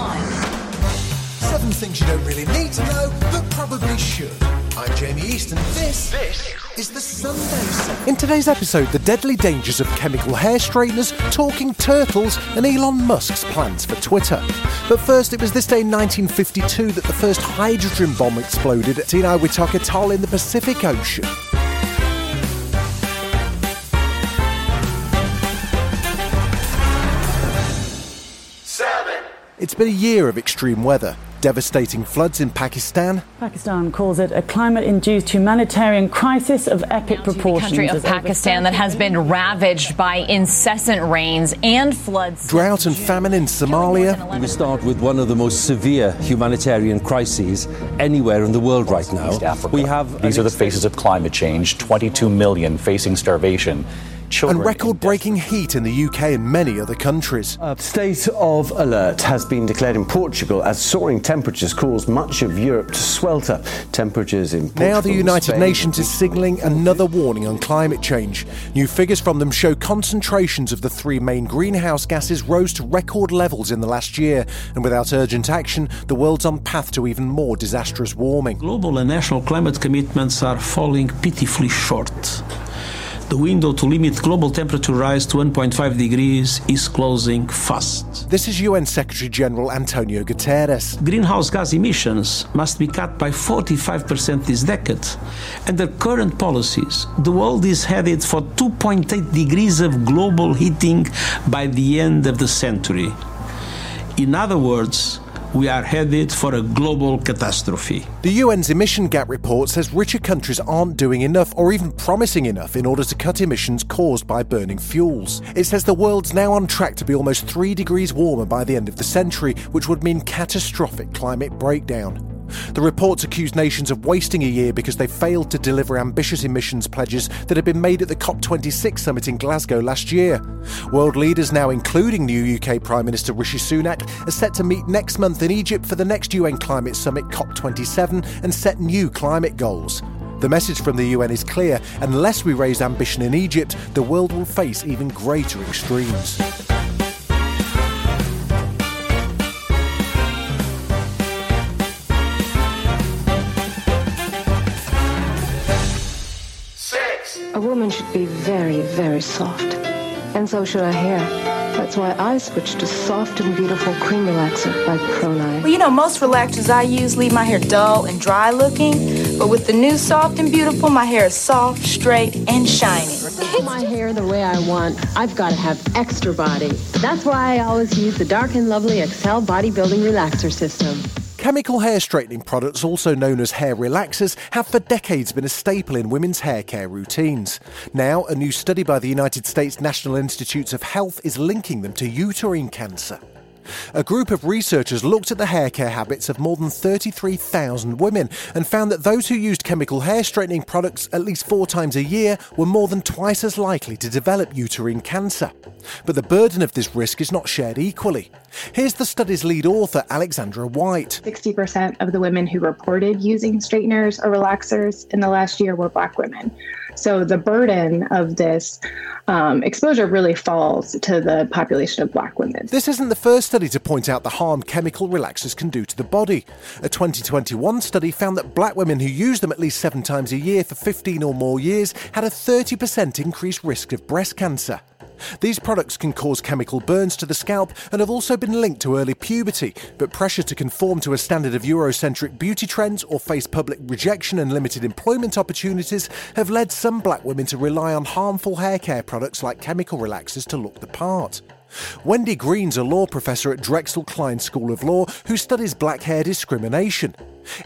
Seven things you don't really need to know, but probably should. I'm Jamie East, and this, this is the Sunday Seven. In today's episode, the deadly dangers of chemical hair straighteners, talking turtles, and Elon Musk's plans for Twitter. But first, it was this day in 1952 that the first hydrogen bomb exploded at Enewetak Atoll in the Pacific Ocean. It's been a year of extreme weather, devastating floods in Pakistan, Pakistan calls it a climate induced humanitarian crisis of epic proportions. The country of Pakistan that has been ravaged by incessant rains and floods. drought and famine in Somalia, We start with one of the most severe humanitarian crises anywhere in the world right now. East Africa. We have These are the faces of climate change 22 million facing starvation. Children and record breaking heat in the UK and many other countries. A state of alert has been declared in Portugal as soaring temperatures cause much of Europe to swelter. Temperatures in Portugal, Now, the United Spain, Nations is signalling another warning on climate change. New figures from them show concentrations of the three main greenhouse gases rose to record levels in the last year, and without urgent action, the world's on path to even more disastrous warming. Global and national climate commitments are falling pitifully short. The window to limit global temperature rise to 1.5 degrees is closing fast. This is UN Secretary General Antonio Guterres. Greenhouse gas emissions must be cut by 45% this decade. Under current policies, the world is headed for 2.8 degrees of global heating by the end of the century. In other words, we are headed for a global catastrophe. The UN's emission gap report says richer countries aren't doing enough or even promising enough in order to cut emissions caused by burning fuels. It says the world's now on track to be almost 3 degrees warmer by the end of the century, which would mean catastrophic climate breakdown. The reports accuse nations of wasting a year because they failed to deliver ambitious emissions pledges that had been made at the COP26 summit in Glasgow last year. World leaders, now including new UK Prime Minister Rishi Sunak, are set to meet next month in Egypt for the next UN climate summit COP27 and set new climate goals. The message from the UN is clear unless we raise ambition in Egypt, the world will face even greater extremes. A woman should be very, very soft. And so should her hair. That's why I switched to Soft and Beautiful Cream Relaxer by ProLine. Well, you know, most relaxers I use leave my hair dull and dry looking, but with the new Soft and Beautiful, my hair is soft, straight, and shiny. Keep my hair the way I want. I've got to have extra body. That's why I always use the Dark and Lovely Excel Bodybuilding Relaxer System. Chemical hair straightening products, also known as hair relaxers, have for decades been a staple in women's hair care routines. Now, a new study by the United States National Institutes of Health is linking them to uterine cancer. A group of researchers looked at the hair care habits of more than 33,000 women and found that those who used chemical hair straightening products at least four times a year were more than twice as likely to develop uterine cancer. But the burden of this risk is not shared equally. Here's the study's lead author, Alexandra White. 60% of the women who reported using straighteners or relaxers in the last year were Black women. So the burden of this um, exposure really falls to the population of Black women. This isn't the first study to point out the harm chemical relaxers can do to the body. A 2021 study found that black women who use them at least seven times a year for 15 or more years had a 30% increased risk of breast cancer. These products can cause chemical burns to the scalp and have also been linked to early puberty, but pressure to conform to a standard of Eurocentric beauty trends or face public rejection and limited employment opportunities have led some black women to rely on harmful hair care products like chemical relaxers to look the part. Wendy Greene's a law professor at Drexel Kline School of Law who studies black hair discrimination.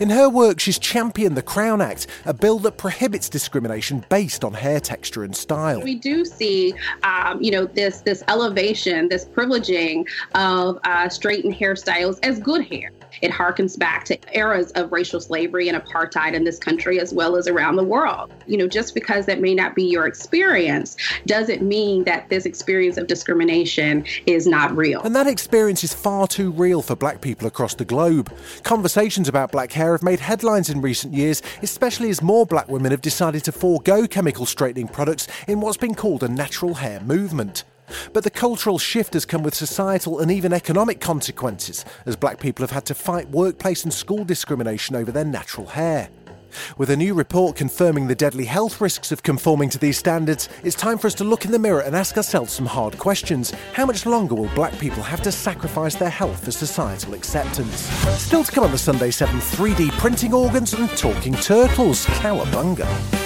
In her work, she's championed the Crown Act, a bill that prohibits discrimination based on hair texture and style. We do see, um, you know, this this elevation, this privileging of uh, straightened hairstyles as good hair. It harkens back to eras of racial slavery and apartheid in this country as well as around the world. You know, just because that may not be your experience doesn't mean that this experience of discrimination is not real. And that experience is far too real for black people across the globe. Conversations about black hair have made headlines in recent years, especially as more black women have decided to forego chemical straightening products in what's been called a natural hair movement. But the cultural shift has come with societal and even economic consequences, as black people have had to fight workplace and school discrimination over their natural hair. With a new report confirming the deadly health risks of conforming to these standards, it's time for us to look in the mirror and ask ourselves some hard questions. How much longer will black people have to sacrifice their health for societal acceptance? Still to come on the Sunday 7 3D printing organs and talking turtles. Cowabunga.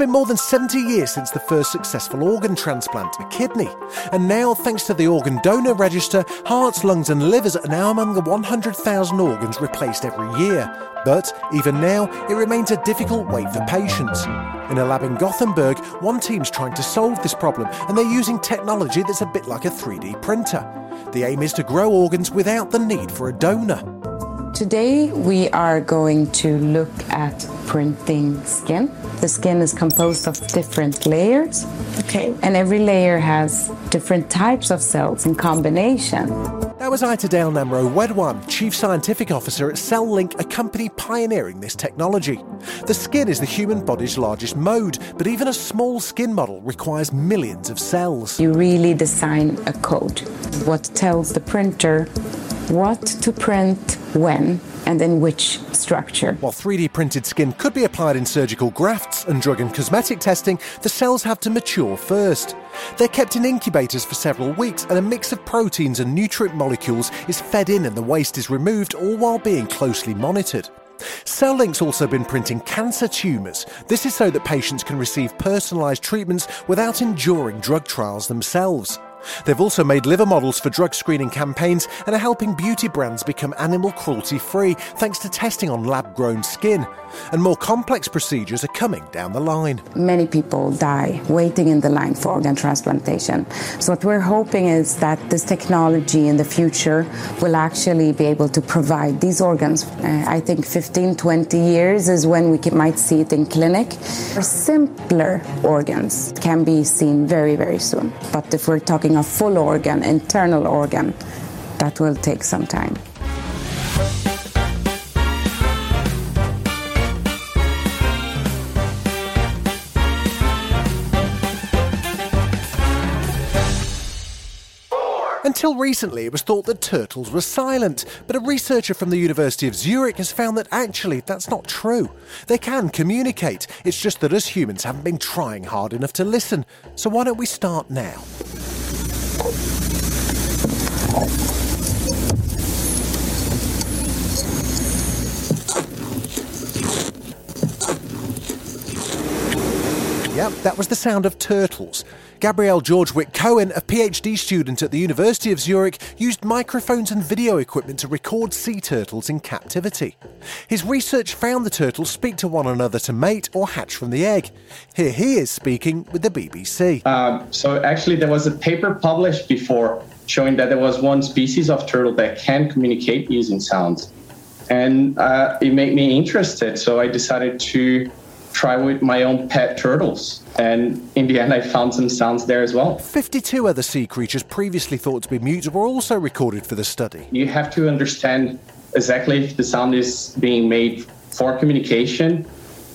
Been more than 70 years since the first successful organ transplant, a kidney. And now, thanks to the organ donor register, hearts, lungs, and livers are now among the 100,000 organs replaced every year. But even now, it remains a difficult wait for patients. In a lab in Gothenburg, one team's trying to solve this problem, and they're using technology that's a bit like a 3D printer. The aim is to grow organs without the need for a donor. Today, we are going to look at printing skin. The skin is composed of different layers. Okay. And every layer has different types of cells in combination. Was Itedale Namro Redwan, Chief Scientific Officer at Cellink, a company pioneering this technology. The skin is the human body's largest mode, but even a small skin model requires millions of cells. You really design a code, what tells the printer what to print when and in which structure. While 3D printed skin could be applied in surgical grafts and drug and cosmetic testing, the cells have to mature first. They're kept in incubators for several weeks, and a mix of proteins and nutrient molecules is fed in and the waste is removed, all while being closely monitored. Cellink's also been printing cancer tumours. This is so that patients can receive personalised treatments without enduring drug trials themselves. They've also made liver models for drug screening campaigns and are helping beauty brands become animal cruelty free thanks to testing on lab grown skin. And more complex procedures are coming down the line. Many people die waiting in the line for organ transplantation. So, what we're hoping is that this technology in the future will actually be able to provide these organs. Uh, I think 15, 20 years is when we might see it in clinic. For simpler organs can be seen very, very soon. But if we're talking a full organ, internal organ, that will take some time. Until recently, it was thought that turtles were silent, but a researcher from the University of Zurich has found that actually that's not true. They can communicate, it's just that us humans haven't been trying hard enough to listen. So why don't we start now? Yep, that was the sound of turtles. Gabriel Jorgewich-Cohen, a PhD student at the University of Zurich, used microphones and video equipment to record sea turtles in captivity. His research found the turtles speak to one another to mate or hatch from the egg. Here he is speaking with the BBC. Um, so, actually, there was a paper published before showing that there was one species of turtle that can communicate using sounds. And uh, it made me interested, so I decided to try with my own pet turtles. And in the end, I found some sounds there as well. 52 other sea creatures previously thought to be mute were also recorded for the study. You have to understand exactly if the sound is being made for communication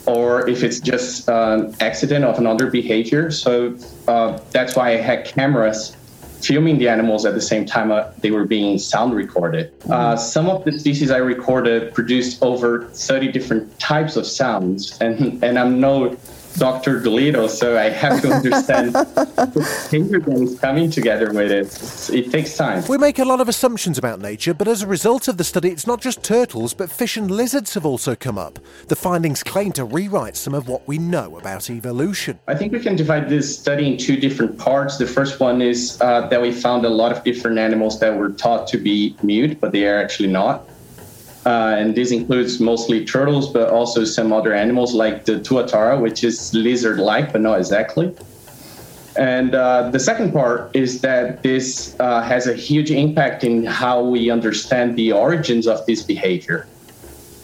or if it's just an accident of another behavior. So uh, that's why I had cameras filming the animals at the same time uh, they were being sound recorded. Uh, some of the species I recorded produced over 30 different types of sounds, and, and I'm no Dr. Dolittle, so I have to understand the behavior that is coming together with it. It takes time. We make a lot of assumptions about nature, but as a result of the study, it's not just turtles, but fish and lizards have also come up. The findings claim to rewrite some of what we know about evolution. I think we can divide this study in two different parts. The first one is uh, that we found a lot of different animals that were thought to be mute, but they are actually not. Uh, and this includes mostly turtles, but also some other animals like the tuatara, which is lizard-like, but not exactly. And uh, the second part is that this uh, has a huge impact in how we understand the origins of this behavior.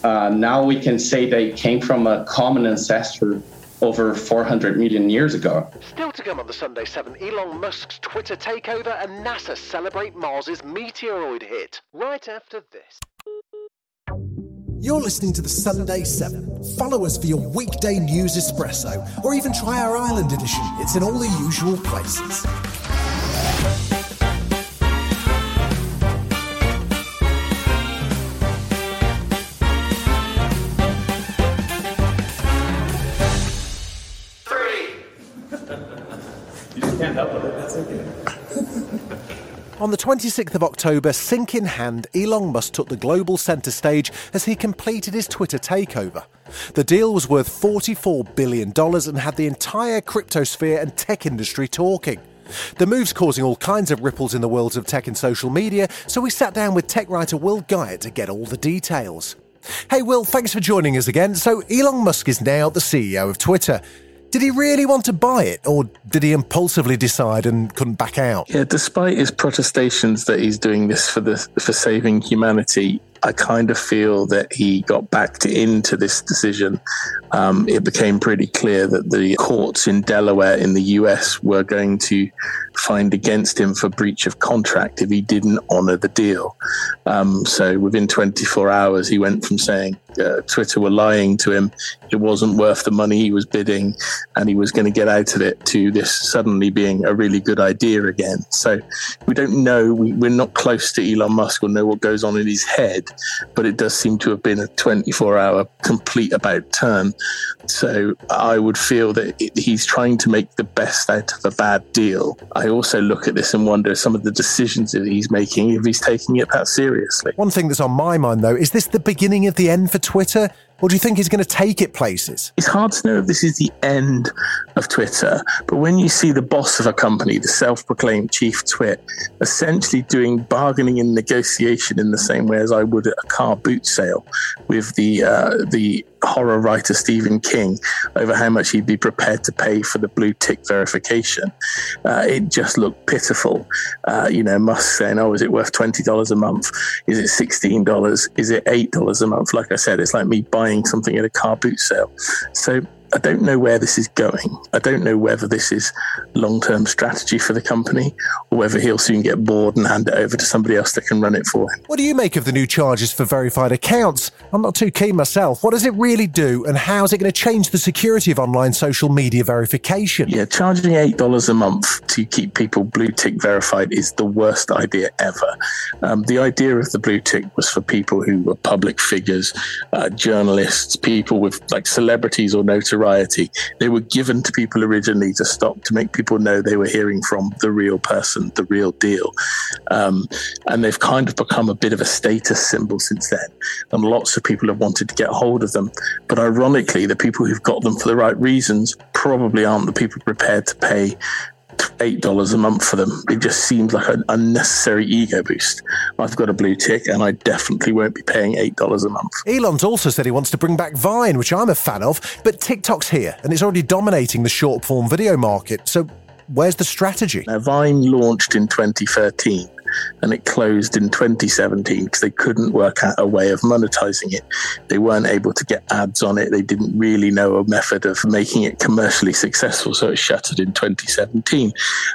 Uh, now we can say they came from a common ancestor over 400 million years ago. Still to come on the Sunday 7, Elon Musk's Twitter takeover and NASA celebrate Mars's meteoroid hit. Right after this. You're listening to the Sunday 7. Follow us for your weekday news espresso, or even try our Ireland edition. It's in all the usual places. On the 26th of October, sink in hand, Elon Musk took the global centre stage as he completed his Twitter takeover. The deal was worth $44 billion and had the entire cryptosphere and tech industry talking. The move's causing all kinds of ripples in the worlds of tech and social media, so we sat down with tech writer Will Guyatt to get all the details. Hey Will, thanks for joining us again. So, Elon Musk is now the CEO of Twitter. Did he really want to buy it, or did he impulsively decide and couldn't back out? Yeah, despite his protestations that he's doing this for the for saving humanity, I kind of feel that he got backed into this decision. Um, it became pretty clear that the courts in Delaware in the US were going to find against him for breach of contract if he didn't honor the deal. Um, so within 24 hours, he went from saying uh, Twitter were lying to him, it wasn't worth the money he was bidding, and he was going to get out of it, to this suddenly being a really good idea again. So we don't know, we, we're not close to Elon Musk or know what goes on in his head, but it does seem to have been a 24 hour complete about turn. So I would feel that it, he's trying to make the best out of a bad deal. I also look at this and wonder some of the decisions that he's making if he's taking it that seriously. One thing that's on my mind, though, is this the beginning of the end for Twitter? Or do you think he's going to take it places? It's hard to know if this is the end of Twitter, but when you see the boss of a company, the self proclaimed chief twit, essentially doing bargaining and negotiation in the same way as I would at a car boot sale with the, uh, the horror writer Stephen King over how much he'd be prepared to pay for the blue tick verification. Uh, it just looked pitiful. Uh, you know, Musk saying, "Oh, is it worth twenty dollars a month? Is it sixteen dollars? Is it eight dollars a month?" Like I said, it's like me buying something at a car boot sale. So I don't know where this is going. I don't know whether this is long term strategy for the company or whether he'll soon get bored and hand it over to somebody else that can run it for him. What do you make of the new charges for verified accounts? I'm not too keen myself. What does it really do, and how is it going to change the security of online social media verification? Yeah, charging $8 a month to keep people blue tick verified is the worst idea ever. Um, the idea of the blue tick was for people who were public figures, uh, journalists, people with like celebrities or notoriety notoriety. They were given to people originally to stop to make people know they were hearing from the real person, the real deal. Um, and they've kind of become a bit of a status symbol since then. And lots of people have wanted to get hold of them. But ironically, the people who've got them for the right reasons probably aren't the people prepared to pay eight dollars a month for them. It just seems like an unnecessary ego boost. I've got a blue tick, and I definitely won't be paying eight dollars a month. Elon's also said he wants to bring back Vine, which I'm a fan of, but TikTok's here, and it's already dominating the short form video market. So, where's the strategy? Now, Vine launched in 2013 and it closed in 2017 because they couldn't work out a way of monetizing it. They weren't able to get ads on it. They didn't really know a method of making it commercially successful, so it shuttered in 2017.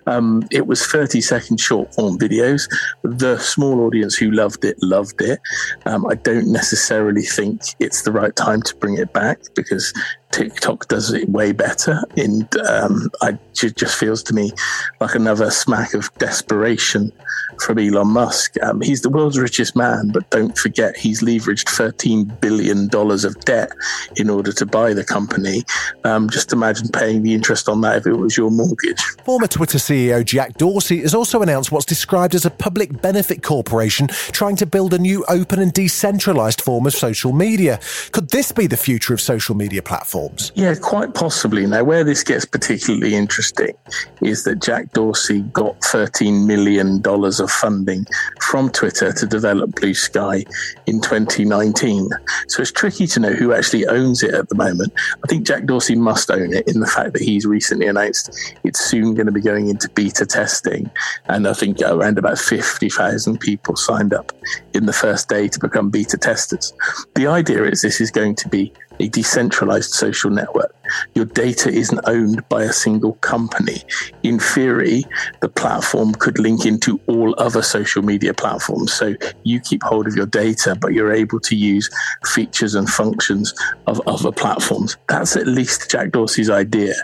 Um, it was 30 second short form videos. The small audience who loved it loved it. Um, I don't necessarily think it's the right time to bring it back because TikTok does it way better. And um, I, it just feels to me like another smack of desperation from Elon Musk. Um, he's the world's richest man, but don't forget he's leveraged $13 billion of debt in order to buy the company. Um, just imagine paying the interest on that if it was your mortgage. Former Twitter CEO Jack Dorsey has also announced what's described as a public benefit corporation trying to build a new open and decentralized form of social media. Could this be the future of social media platforms? Yeah, quite possibly. Now, where this gets particularly interesting is that Jack Dorsey got $13 million of funding from Twitter to develop Bluesky in 2019. So it's tricky to know who actually owns it at the moment. I think Jack Dorsey must own it in the fact that he's recently announced it's soon going to be going into beta testing. And I think around about 50,000 people signed up in the first day to become beta testers. The idea is this is going to be a decentralized social network. Your data isn't owned by a single company. In theory, the platform could link into all other social media platforms. So you keep hold of your data, but you're able to use features and functions of other platforms. That's at least Jack Dorsey's idea.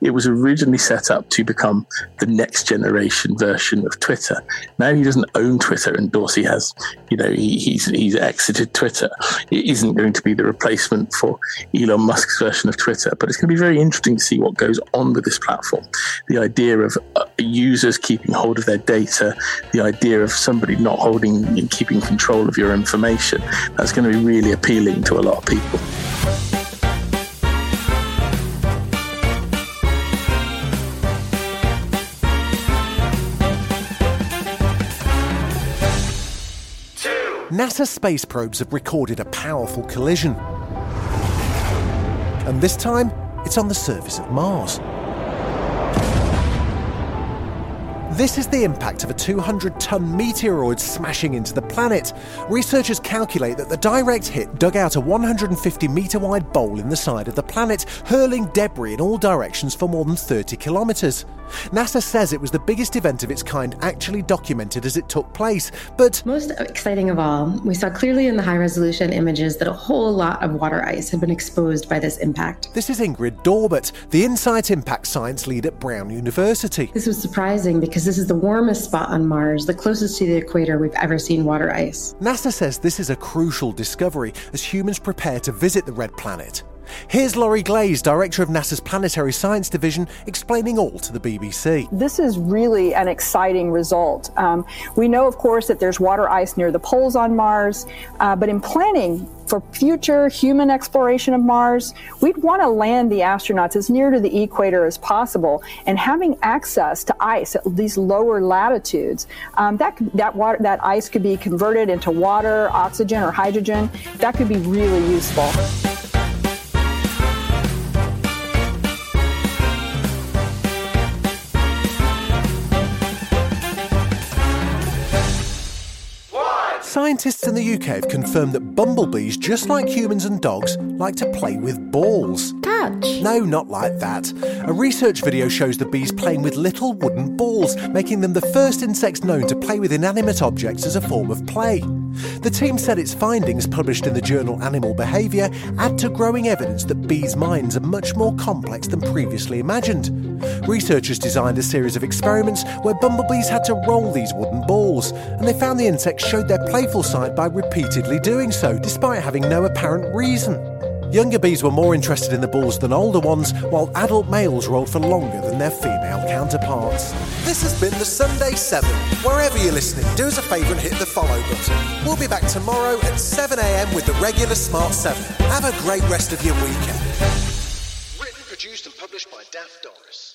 It was originally set up to become the next generation version of Twitter. Now he doesn't own Twitter, and Dorsey has, you know, he, he's he's exited Twitter. It isn't going to be the replacement for Elon Musk's version of Twitter, but it's going to be very interesting to see what goes on with this platform. The idea of uh, users keeping hold of their data, the idea of somebody not holding and keeping control of your information, that's going to be really appealing to a lot of people. NASA space probes have recorded a powerful collision. And this time, it's on the surface of Mars. This is the impact of a 200 ton meteoroid smashing into the planet. Researchers calculate that the direct hit dug out a 150 metre wide bowl in the side of the planet, hurling debris in all directions for more than 30 kilometres. NASA says it was the biggest event of its kind actually documented as it took place, but. Most exciting of all, we saw clearly in the high resolution images that a whole lot of water ice had been exposed by this impact. This is Ingrid Daubar, the Insight Impact Science lead at Brown University. This was surprising because this is the warmest spot on Mars, the closest to the equator we've ever seen water ice. NASA says this is a crucial discovery as humans prepare to visit the red planet. Here's Lori Glaze, Director of NASA's Planetary Science Division, explaining all to the BBC. This is really an exciting result. Um, we know, of course, that there's water ice near the poles on Mars, uh, but in planning for future human exploration of Mars, we'd want to land the astronauts as near to the equator as possible, and having access to ice at these lower latitudes, um, that that water that ice could be converted into water, oxygen, or hydrogen. That could be really useful. Scientists in the UK have confirmed that bumblebees, just like humans and dogs, like to play with balls. Touch? No, not like that. A research video shows the bees playing with little wooden balls, making them the first insects known to play with inanimate objects as a form of play. The team said its findings, published in the journal Animal Behaviour, add to growing evidence that bees' minds are much more complex than previously imagined. Researchers designed a series of experiments where bumblebees had to roll these wooden balls, and they found the insects showed their playful side by repeatedly doing so, despite having no apparent reason. Younger bees were more interested in the balls than older ones, while adult males rolled for longer than their female counterparts. This has been the Sunday 7. Wherever you're listening, do us a favour and hit the follow button. We'll be back tomorrow at 7am with the regular Smart 7. Have a great rest of your weekend. Written, produced, and published by Daft Doris.